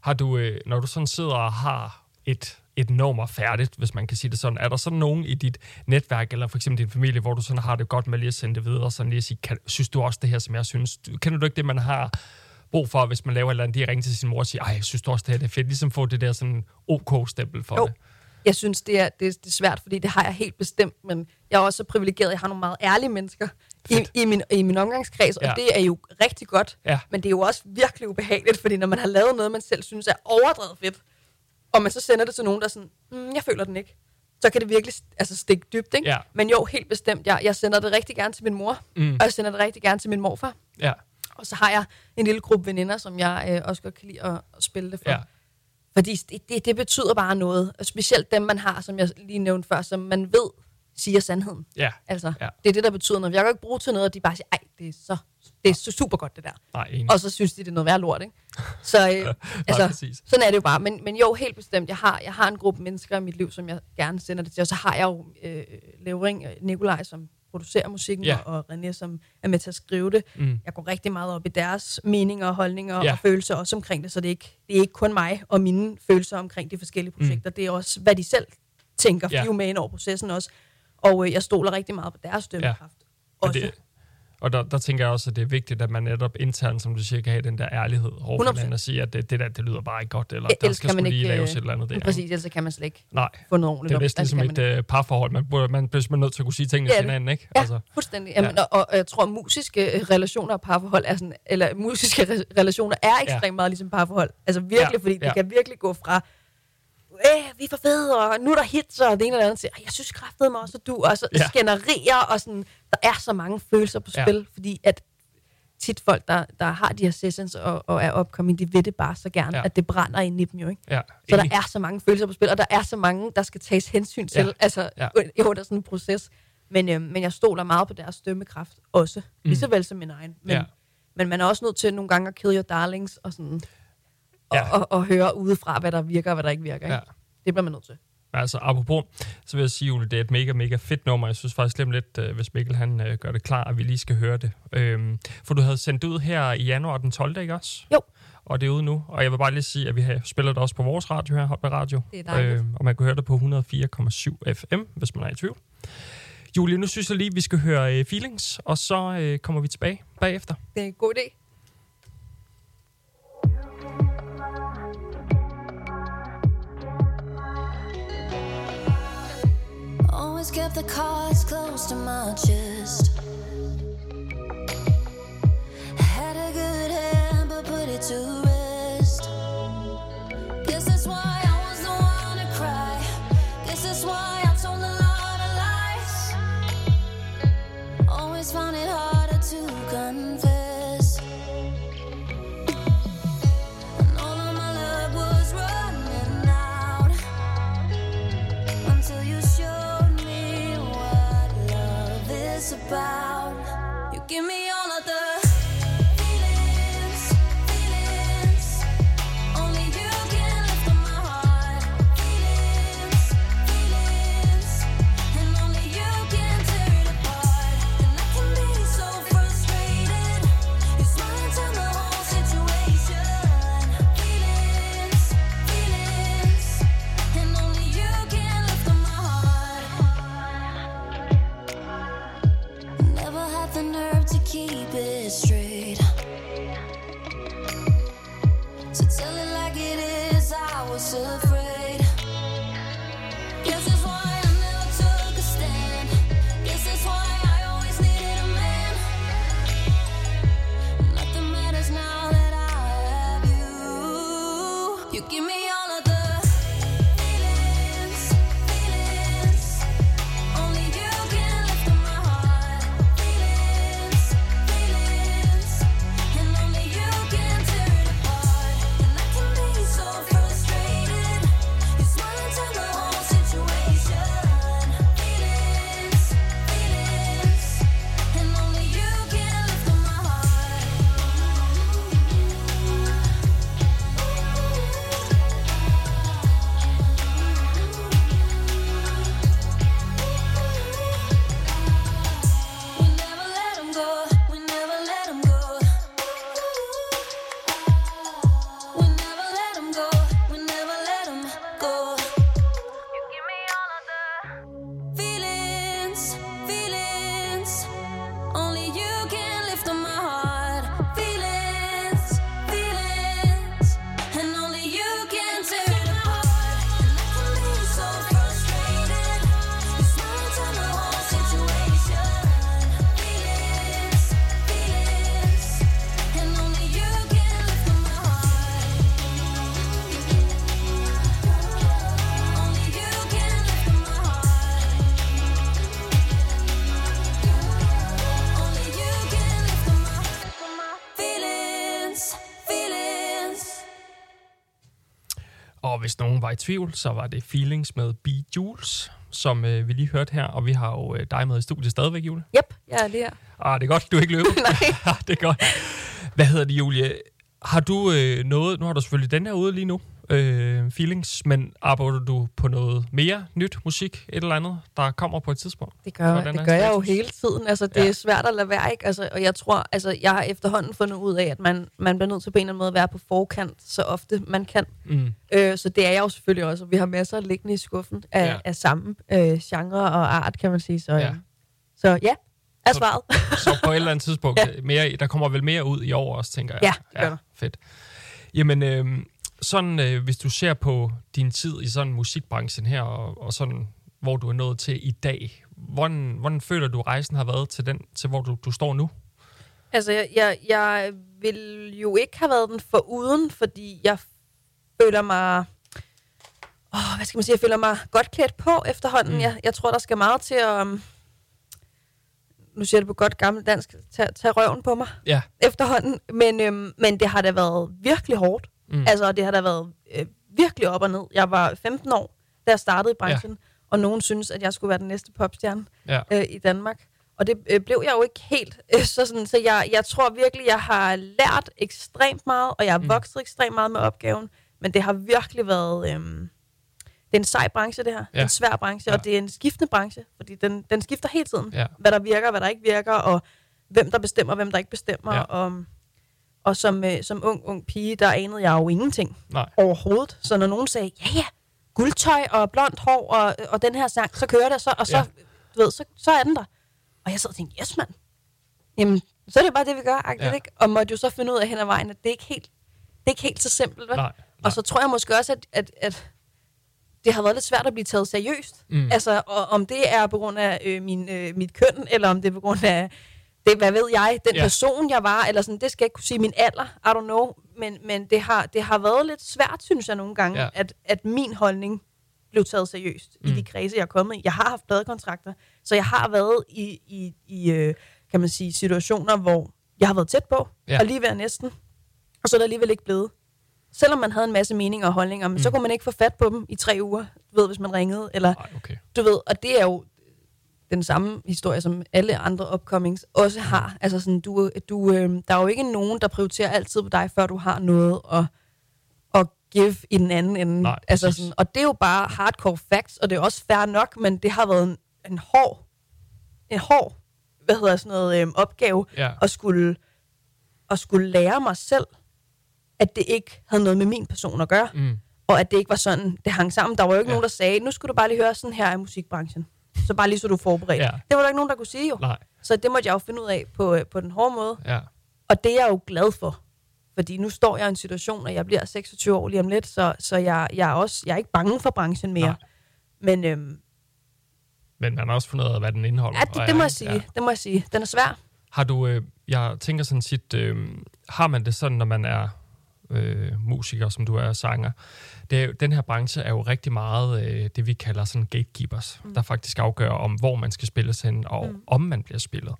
B: Har du, øh, når du sådan sidder og har et, et nummer færdigt, hvis man kan sige det sådan, er der sådan nogen i dit netværk, eller for eksempel din familie, hvor du sådan har det godt med lige at sende det videre, og sådan lige at sige, kan, synes du også det her, som jeg synes? Du, kender du ikke det, man har brug for, hvis man laver et eller andet, de ringer til sin mor og siger, ej, jeg synes du også det her det er fedt, ligesom få det der sådan OK-stempel for
C: Jo.
B: det.
C: Jeg synes, det er, det, er, det er svært, fordi det har jeg helt bestemt, men jeg er også så privilegeret, jeg har nogle meget ærlige mennesker i, i, min, i min omgangskreds,
B: Ja.
C: og det er jo rigtig godt.
B: Ja.
C: Men det er jo også virkelig ubehageligt, fordi når man har lavet noget, man selv synes er overdrevet fedt, og man så sender det til nogen, der er sådan, mm, jeg føler den ikke, så kan det virkelig altså, stikke dybt, ikke?
B: Ja.
C: Men jo, helt bestemt, jeg, jeg sender det rigtig gerne til min mor,
B: Mm.
C: og jeg sender det rigtig gerne til min morfar.
B: Ja,
C: Og så har jeg en lille gruppe veninder, som jeg øh, også godt kan lide at, at spille det for.
B: ja,
C: Fordi det, det, det betyder bare noget. Og specielt dem, man har, som jeg lige nævnte før, som man ved siger sandheden.
B: ja.
C: Altså,
B: Ja.
C: det er det, der betyder noget. Jeg kan ikke bruge til noget, at de bare siger, ej, det er så, det er så super godt, det der.
B: Nej, enig.
C: Og så synes de, det er noget værd lort, ikke? Så øh, altså,
B: præcis.
C: sådan er det jo bare. Men, men jo, helt bestemt. Jeg har, jeg har en gruppe mennesker i mit liv, som jeg gerne sender det til. Og så har jeg jo øh, Levering, øh, Nikolaj, som producerer musikken,
B: Ja.
C: og René, som er med til at skrive det.
B: Mm.
C: Jeg går rigtig meget op i deres meninger og holdninger
B: Ja.
C: ja. og følelser også omkring det, så det er, ikke, det er ikke kun mig og mine følelser omkring de forskellige projekter. Mm. Det er også, hvad de selv tænker, for
B: Ja.
C: ja. de er jo med ind over processen også. Og øh, jeg stoler rigtig meget på deres dømmekraft.
B: Og,
C: Også.
B: det, og der, der tænker jeg også, at det er vigtigt, at man netop internt, som du siger, kan have den der ærlighed over for
C: 100%.
B: hinanden og sige, at det, det der, det lyder bare ikke godt, eller der skal
C: man
B: lige laves
C: øh,
B: et eller andet der.
C: Præcis, ellers kan man slet ikke
B: Nej,
C: få noget ordentligt
B: det er næsten ligesom et
C: man
B: øh, parforhold. Man, burde, man bliver simpelthen nødt til at kunne sige tingene
C: er
B: til hinanden, ikke?
C: Ja,
B: Altså,
C: fuldstændig. Jamen, ja. og, og jeg tror, musiske øh, relationer og parforhold er sådan, eller musiske re- relationer er ekstremt
B: Ja.
C: meget ligesom parforhold. Altså virkelig,
B: Ja,
C: fordi
B: ja.
C: det kan virkelig gå fra, øh, vi er for fede, og nu er der hits, og det ene eller andet "Ej, jeg synes kraftede mig også, og du, og så
B: Ja.
C: ja. skænderier, og sådan, der er så mange følelser på
B: Ja.
C: spil, fordi at tit folk, der, der har de her sessions og, og er opkommet, de ved det bare så gerne,
B: Ja.
C: ja. at det brænder ind i dem jo, ikke?
B: ja,
C: Så der er så mange følelser på spil, og der er så mange, der skal tages hensyn til,
B: Ja.
C: ja. altså
B: Ja.
C: ja. under sådan en proces. Men, øh, men jeg stoler meget på deres dømmekraft også, mm. lige så vel som min egen. Men,
B: Ja.
C: ja. men man er også nødt til nogle gange at kill your darlings, og, sådan, og,
B: Ja.
C: og, og høre udefra, hvad der virker og hvad der ikke virker. Ikke?
B: Ja.
C: Det bliver man nødt til.
B: Altså, apropos, så vil jeg sige, Julie, det er et mega, mega fedt nummer. Jeg synes faktisk lidt, lidt øh, hvis Mikkel han øh, gør det klar, at vi lige skal høre det. Øhm, for du havde sendt det ud her i januar den 12. ikke også?
C: Jo.
B: Og det er ude nu. Og jeg vil bare lige sige, at vi har, spiller det også på vores radio her, med Radio.
C: Det er dejligt.
B: Øhm, og man kan høre det på 104,7 FM, hvis man er i tvivl. Julie, nu synes jeg lige, at vi skal høre øh, Feelings, og så øh, kommer vi tilbage bagefter.
C: Det er en god idé.
D: Kept the cards close to my chest. Had a good hand, but put it to
B: hvis nogen var i tvivl, så var det Feelings med B. Jules, som øh, vi lige hørte her. Og vi har jo øh, dig med i studiet stadigvæk, Julie.
C: Yep, jeg er lige her.
B: Ah, det er godt, du er ikke løbet. Nej. det er godt. Hvad hedder det, Julie? Har du øh, noget... Nu har du selvfølgelig den her ude lige nu, øh, Feelings, men arbejder du på noget mere nyt musik, et eller andet, der kommer på et tidspunkt?
C: Det gør,
B: Hvordan
C: det gør jeg jo hele tiden. Altså, det
B: Ja.
C: ja. er svært at lade være, ikke? Altså, og jeg tror, altså, jeg har efterhånden fundet ud af, at man, man bliver nødt til på en eller anden måde at være på forkant, så ofte man kan.
B: Mm.
C: Øh, så det er jeg jo selvfølgelig også, og vi har masser liggende i skuffen af,
B: Ja.
C: ja. af samme øh, genre og art, kan man sige. Så
B: Ja.
C: ja, så, ja er
B: Så-
C: svaret.
B: Så på et eller andet tidspunkt,
C: Ja.
B: mere, der kommer vel mere ud i år også, tænker jeg.
C: Ja, det gør der.
B: Fedt. Jamen, øh, sådan, øh, hvis du ser på din tid i sådan musikbranchen her, og, og sådan, hvor du er nået til i dag, hvordan, hvordan føler du, rejsen har været til, den, til hvor du, du står nu?
C: Altså, jeg, jeg, jeg vil jo ikke have været den for uden, fordi jeg føler mig... Åh, hvad skal man sige? Jeg føler mig godt klædt på efterhånden.
B: Mm.
C: Jeg, jeg tror, der skal meget til at... Um, nu siger det på godt gammelt dansk, tage, tage røven på mig
B: Ja.
C: efterhånden. Men, øhm, men det har da været virkelig hårdt.
B: Mm.
C: Altså, det har da været øh, virkelig op og ned. Jeg var 15 år, da jeg startede i branchen, ja. og nogen synes, at jeg skulle være den næste popstjerne
B: Ja.
C: øh, i Danmark. Og det øh, blev jeg jo ikke helt. Øh, så sådan, så jeg, jeg tror virkelig, jeg har lært ekstremt meget, og jeg har
B: Mm.
C: vokset ekstremt meget med opgaven. Men det har virkelig været... Øh, det er en sej branche, det her.
B: Ja.
C: En svær branche,
B: Ja.
C: og det er en skiftende branche, fordi den, den skifter hele tiden.
B: Ja.
C: Hvad der virker, hvad der ikke virker, og hvem der bestemmer, hvem der ikke bestemmer.
B: Ja.
C: Og, og som, øh, som ung, ung pige, der anede jeg jo ingenting
B: Nej.
C: overhovedet. Så når nogen sagde, ja ja, guldtøj og blondt hår og, og den her sang, så kører det, så, og så,
B: Ja.
C: du ved, så, så er den der. Og jeg sad og tænkte, yes mand, jamen, så er det bare det, vi gør,
B: Ja.
C: ja. ikke? Og måtte jo så finde ud af hen ad vejen, at det er ikke helt, det er ikke helt så simpelt, vel?
B: Nej. Nej.
C: Og så tror jeg måske også, at, at, at det har været lidt svært at blive taget seriøst.
B: Mm.
C: Altså, og om det er på grund af øh, min, øh, mit køn, eller om det er på grund af, det, hvad ved jeg, den
B: Ja.
C: person, jeg var, eller sådan, det skal jeg ikke kunne sige min alder, I don't know, men, men det, har, det har været lidt svært, synes jeg nogle gange,
B: Ja.
C: at, at min holdning blev taget seriøst mm. i de kredse, jeg er kommet i. Jeg har haft pladekontrakter, så jeg har været i, i, i øh, kan man sige, situationer, hvor jeg har været tæt på,
B: Ja.
C: og lige ved næsten, og så er der alligevel ikke blevet. Selvom man havde en masse meninger og holdninger, men mm. så kunne man ikke få fat på dem i tre uger, du ved, hvis man ringede, eller
B: Nej, okay.
C: du ved, og det er jo den samme historie, som alle andre upcomings også har. Altså sådan, du, du, øh, der er jo ikke nogen, der prioriterer altid på dig, før du har noget at, at give i den anden ende.
B: Nej,
C: altså
B: præcis.
C: sådan, og det er jo bare hardcore facts, og det er også fair nok, men det har været en, en hård, en hård, hvad hedder sådan noget, øh, opgave
B: Ja.
C: at skulle, at skulle lære mig selv, at det ikke havde noget med min person at gøre
B: Mm.
C: og at det ikke var sådan, det hang sammen. Der var jo ikke
B: Ja.
C: nogen, der sagde, nu skulle du bare lige høre, sådan her er musikbranchen. Så bare lige så du er forberedt.
B: Ja.
C: Det var der ikke nogen, der kunne sige jo.
B: Nej,
C: Så det måtte jeg jo finde ud af på, øh, på den hårde måde.
B: ja.
C: Og det er jeg jo glad for. Fordi nu står jeg i en situation, og jeg bliver 26 år lige om lidt, så, så jeg, jeg, er også, jeg er ikke bange for branchen mere.
B: Nej.
C: Men øhm,
B: Men man har også fundet ud af, hvad den indeholder.
C: ja, det, det, må jeg sige.
B: Ja.
C: Det må jeg sige. Den er svær.
B: Har du, øh, jeg tænker sådan tit, øh, har man det sådan, når man er øh, musiker, som du er sanger, det er, den her branche er jo rigtig meget øh, det, vi kalder sådan gatekeepers, mm. der faktisk afgør om, hvor man skal spilles hen, og mm. om man bliver spillet.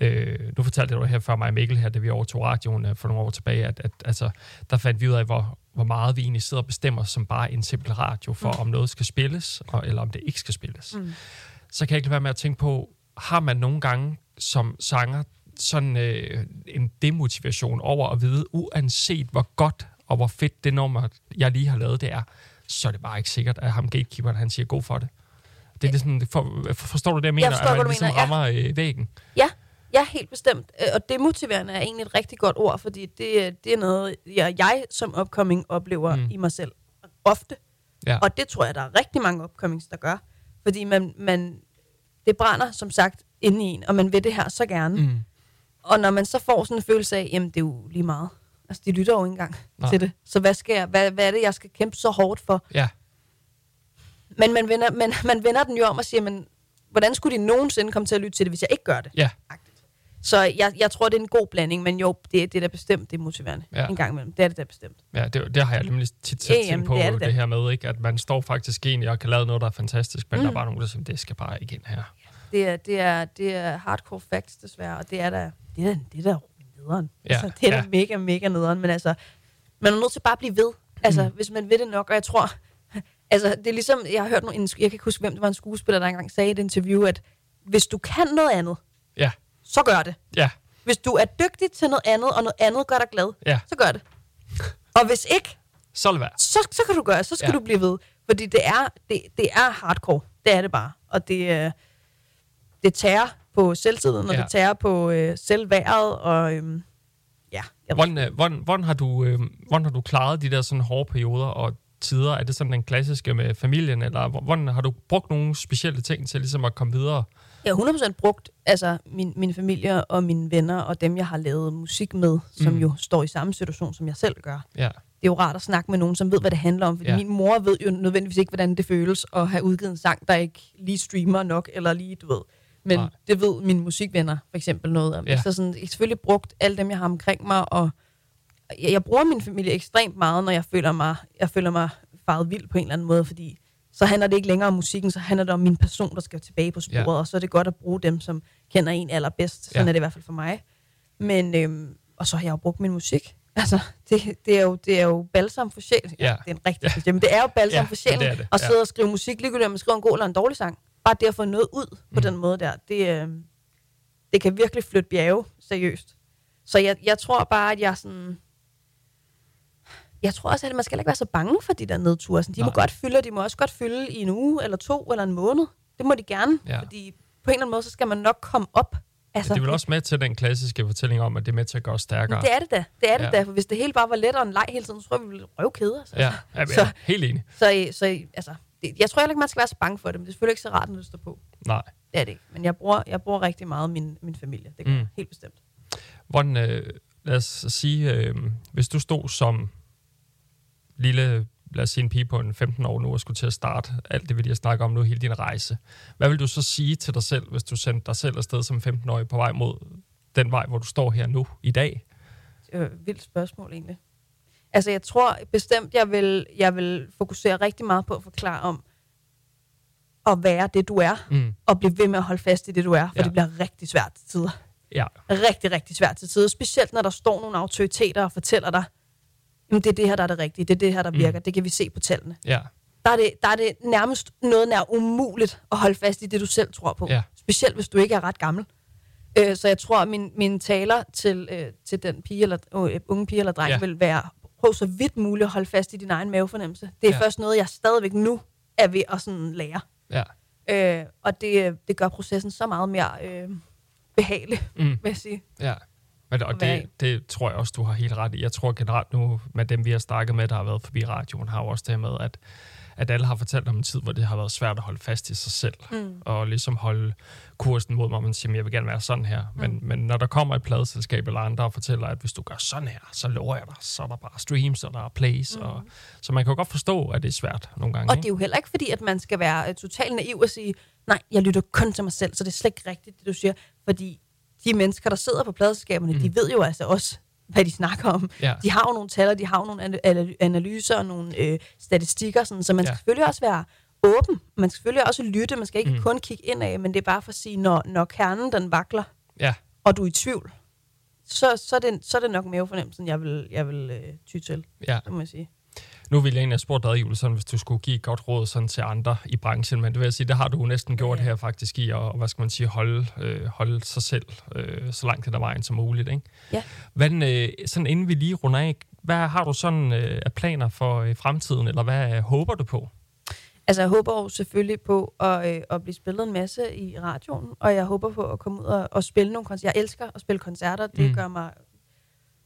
B: Øh, nu fortalte du her før mig, Mikkel, her, da vi overtog radioen øh, for nogle år tilbage, at, at altså, der fandt vi ud af, hvor, hvor meget vi egentlig sidder og bestemmer som bare en simpel radio for, mm. om noget skal spilles, og, eller om det ikke skal spilles. Mm. Så kan jeg ikke lade være med at tænke på, har man nogle gange som sanger sådan øh, en demotivation over at vide, uanset hvor godt og hvor fedt det nummer, jeg lige har lavet, det er, så er det bare ikke sikkert, at ham gatekeeperen, han siger god for det. Det er sådan, for, for, forstår du det, jeg mener?
C: forstår,
B: at man ligesom
C: mener, ja.
B: rammer øh, væggen.
C: Ja, ja, helt bestemt. Øh, Og demotiverende er egentlig et rigtig godt ord, fordi det, øh, det er noget, jeg, jeg som upcoming oplever
B: mm.
C: i mig selv ofte.
B: Ja.
C: Og det tror jeg, der er rigtig mange upcomings, der gør. Fordi man, man, det brænder, som sagt, inde i en, og man vil det her så gerne. Mm. Og når man så får sådan en følelse af, jamen det er jo lige meget. Altså, de lytter jo ikke engang
B: Nej.
C: Til det. Så hvad, skal jeg, hvad, hvad er det, jeg skal kæmpe så hårdt for?
B: Ja,
C: Men man vender, man, man vender den jo om og siger, men hvordan skulle de nogensinde komme til at lytte til det, hvis jeg ikke gør det?
B: ja.
C: Så jeg, jeg tror, det er en god blanding, men jo, det, det er da bestemt, det er motiverende
B: Ja.
C: en gang imellem. Det er det da bestemt.
B: ja det, det har jeg nemlig tit
C: Ja,
B: ja, på,
C: det
B: det,
C: det
B: her med, ikke? at man står faktisk egentlig og kan lave noget, der er fantastisk, men mm. der er
C: Mm.
B: bare nogen, der siger, det skal bare ikke ind her.
C: Det er, det er, det er hardcore facts, desværre, og det er da, det er, da- det er da nederen.
B: Ja,
C: Altså, det er da
B: ja.
C: mega, mega nederen, men altså, man er nødt til bare at blive ved, altså,
B: Mm.
C: hvis man ved det nok, og jeg tror, altså, det er ligesom, jeg har hørt nogle, en, jeg kan ikke huske, hvem det var en skuespiller, der engang sagde i et interview, at hvis du kan noget andet,
B: Ja,
C: så gør det.
B: ja,
C: Hvis du er dygtig til noget andet, og noget andet gør dig glad,
B: ja.
C: så gør det. Og hvis ikke,
B: Så lad være.
C: så, så kan du gøre, så skal
B: Ja.
C: du blive ved. Fordi det er, det, det er hardcore. Det er det bare. Og det, øh, det tager på selvtiden, og
B: Ja.
C: det tager på øh, selvværdet, og øhm, ja. Jeg,
B: Hvordan, øh, hvordan, hvordan, har du, øh, hvordan har du klaret de der sådan hårde perioder og tider? Er det sådan den klassiske med familien, eller hvor- hvordan har du brugt nogle specielle ting til ligesom at komme videre?
C: jeg har 100% brugt altså, min, min familie og mine venner, og dem, jeg har lavet musik med, som
B: Mm.
C: jo står i samme situation, som jeg selv gør.
B: Ja,
C: Det er jo rart at snakke med nogen, som ved, hvad det handler om. Fordi
B: ja.
C: min mor ved jo nødvendigvis ikke, hvordan det føles at have udgivet en sang, der ikke lige streamer nok, eller lige, du ved. Men
B: Nej.
C: Det ved mine musikvenner for eksempel noget om.
B: Ja.
C: Ja. Så sådan, jeg har selvfølgelig brugt alle dem, jeg har omkring mig, og jeg, jeg bruger min familie ekstremt meget, når jeg føler mig, jeg føler mig faret vild på en eller anden måde, fordi så handler det ikke længere om musikken, så handler det om min person, der skal tilbage på sporet,
B: Ja.
C: ja. og så er det godt at bruge dem, som kender en allerbedst. Sådan
B: Ja.
C: ja. er det i hvert fald for mig. Men, øhm, og så har jeg jo brugt min musik. Altså, det, det, er, jo, det er jo balsam for sjæl. Ja,
B: Ja.
C: Det er en rigtig ja. men det er jo balsam
B: Ja,
C: for sjælen
B: det det,
C: at
B: ja.
C: sidde og skrive musik, ligegyldigt om man skriver en god eller en dårlig sang. Bare det at få noget ud på
B: Mm.
C: den måde der, det, øh, det kan virkelig flytte bjerge, seriøst. Så jeg, jeg tror bare, at jeg sådan... Jeg tror også, at man skal ikke være så bange for de der nedture. Sådan, de
B: Nej.
C: må godt fylde, og de må også godt fylde i en uge, eller to, eller en måned. Det må de gerne,
B: Ja.
C: fordi på en eller anden måde, så skal man nok komme op.
B: altså, det er vel også med til den klassiske fortælling om, at det er med til at gøre os stærkere.
C: Det er det da. Det er det
B: Ja.
C: da. For hvis det hele bare var let og en leg hele tiden, så tror jeg, vi ville røvkede os.
B: Ja, ja,
C: Så-
B: ja helt enig.
C: Så, så altså, det, jeg tror heller ikke, man skal være så bange for det, men det er selvfølgelig ikke så rart, når det står på.
B: Nej.
C: Det er det ikke. Men jeg bruger, jeg bruger rigtig meget min, min familie. Det
B: Mm.
C: mm. helt bestemt.
B: Hvordan, øh, lad os sige, øh, hvis du stod som lille lad os sige en pige på en 15 år nu, og skulle til at starte alt det, vi lige har snakket om nu, hele din rejse. Hvad vil du så sige til dig selv, hvis du sendte dig selv afsted som 15-årig på vej mod den vej, hvor du står her nu i dag?
C: Det er et vildt spørgsmål egentlig. Altså jeg tror bestemt, jeg vil, jeg vil fokusere rigtig meget på at forklare om at være det, du er,
B: Mm.
C: og blive ved med at holde fast i det, du er, for
B: Ja.
C: det bliver rigtig svært til tider.
B: Ja,
C: Rigtig, rigtig svært til tider. Specielt når der står nogle autoriteter og fortæller dig, jamen det er det her, der er det rigtige, det er det her, der
B: Mm.
C: virker, det kan vi se på tallene.
B: ja,
C: Der er, det, der er det nærmest noget nær umuligt at holde fast i det, du selv tror på.
B: Ja.
C: Specielt hvis du ikke er ret gammel. Øh, så jeg tror, at min, mine taler til, øh, til den pige eller, øh, unge pige eller dreng
B: ja.
C: vil være, prøv så vidt muligt at holde fast i din egen mavefornemmelse. Det er
B: Ja.
C: først noget, jeg stadigvæk nu er ved at sådan lære.
B: ja.
C: Øh, og det, det gør processen så meget mere øh, behagelig,
B: Mm.
C: vil jeg sige.
B: Ja. Men, og det, det tror jeg også, du har helt ret i. Jeg tror generelt nu, med dem vi har snakket med, der har været forbi radioen, har jo også det med, at, at alle har fortalt om en tid, hvor det har været svært at holde fast i sig selv.
C: Mm.
B: Og ligesom holde kursen mod, hvor man siger, jeg vil gerne være sådan her. Men,
C: Mm.
B: men når der kommer et pladeselskab eller andre og fortæller, at hvis du gør sådan her, så lover jeg dig, så er der bare streams, og der er plays. Mm. Og, så man kan jo godt forstå, at det er svært nogle gange.
C: Og
B: ikke?
C: det er jo heller ikke fordi, at man skal være øh, totalt naiv og sige, nej, jeg lytter kun til mig selv, så det er slet ikke rigtigt, det du siger. Fordi de mennesker, der sidder på pladeskaberne, mm. de ved jo altså også, hvad de snakker om.
B: Ja.
C: De har jo nogle tal, og de har jo nogle ana- ana- analyser og nogle øh, statistikker, sådan, så man
B: Ja.
C: skal selvfølgelig også være åben. Man skal selvfølgelig også lytte, man skal ikke
B: Mm.
C: kun kigge indad, men det er bare for at sige, når, når kernen den vakler,
B: Ja,
C: og du er i tvivl, så, så, er, det, så er det nok mavefornemmelsen, jeg vil, jeg vil øh, ty til,
B: ja.
C: må jeg sige.
B: Nu ville jeg egentlig have spurgt dig, Julie, sådan, hvis du skulle give et godt råd sådan, til andre i branchen, men det vil jeg sige, det har du næsten gjort
C: Ja.
B: her faktisk i, og hvad skal man sige, holde, øh, holde sig selv øh, så langt hen ad vejen som muligt. Ikke?
C: Ja.
B: Hvad, øh, sådan inden vi lige runder af, hvad har du sådan øh, af planer for øh, fremtiden, eller hvad øh, håber du på?
C: Altså, jeg håber jo selvfølgelig på at, øh, at blive spillet en masse i radioen, og jeg håber på at komme ud og, og spille nogle koncerter. Jeg elsker at spille koncerter. Det
B: mm.
C: gør mig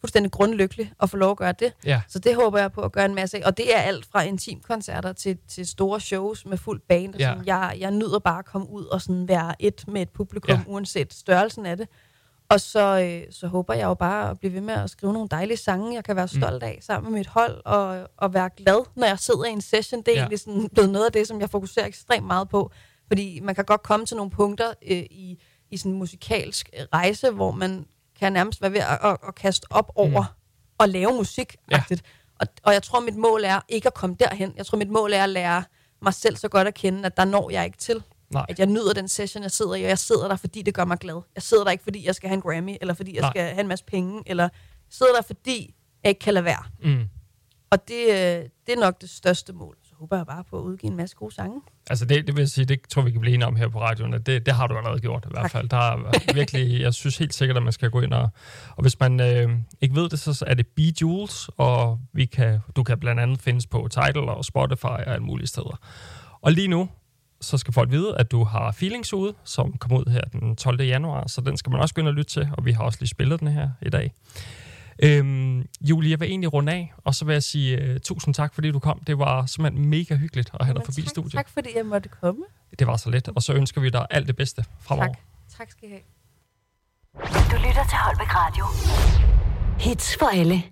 C: fuldstændig grundlykkelig at få lov at gøre det.
B: Ja,
C: Så det håber jeg på at gøre en masse af. Og det er alt fra intimkoncerter til, til store shows med fuld band. Og
B: Ja.
C: sådan. Jeg, jeg nyder bare at komme ud og sådan være et med et publikum,
B: Ja.
C: uanset størrelsen af det. Og så, øh, så håber jeg jo bare at blive ved med at skrive nogle dejlige sange, jeg kan være
B: Mm.
C: stolt af sammen med mit hold, og, og være glad, når jeg sidder i en session. Det er
B: Ja.
C: egentlig sådan blevet noget af det, som jeg fokuserer ekstremt meget på. Fordi man kan godt komme til nogle punkter øh, i, i sådan en musikalsk rejse, hvor man kan nærmest være ved at, at, at kaste op over
B: Mm.
C: og lave musik ja. og, og jeg tror, mit mål er ikke at komme derhen. Jeg tror, mit mål er at lære mig selv så godt at kende, at der når jeg ikke til.
B: nej,
C: At jeg nyder den session, jeg sidder i, og jeg sidder der, fordi det gør mig glad. Jeg sidder der ikke, fordi jeg skal have en Grammy, eller fordi jeg
B: Nej.
C: skal have en masse penge, eller jeg sidder der, fordi jeg ikke kan lade være.
B: mm.
C: Og det, øh, det er nok det største mål. Håber jeg bare på at udgive en masse gode sange.
B: Altså det, det vil jeg sige, det tror vi kan blive enige om her på radioen, at det, det har du allerede gjort i hvert
C: Tak.
B: fald. Der er virkelig, jeg synes helt sikkert, at man skal gå ind og, og hvis man øh, ikke ved det, så er det Bejules, og vi kan, du kan blandt andet findes på Tidal og Spotify og alle mulige steder. Og lige nu, så skal folk vide, at du har Feelings ude, som kom ud her den 12. januar, så den skal man også gå ind og lytte til, og vi har også lige spillet den her i dag. Øhm, Julie, jeg vil egentlig runde af, og så vil jeg sige uh, tusind tak, fordi du kom. Det var simpelthen mega hyggeligt at have dig forbi
C: tak,
B: studiet.
C: Tak fordi jeg måtte komme.
B: Det var så let. Og så ønsker vi dig alt det bedste fremover.
C: Tak. Tak skal I have.
A: Du lytter til Holbæk Radio. Hits for alle.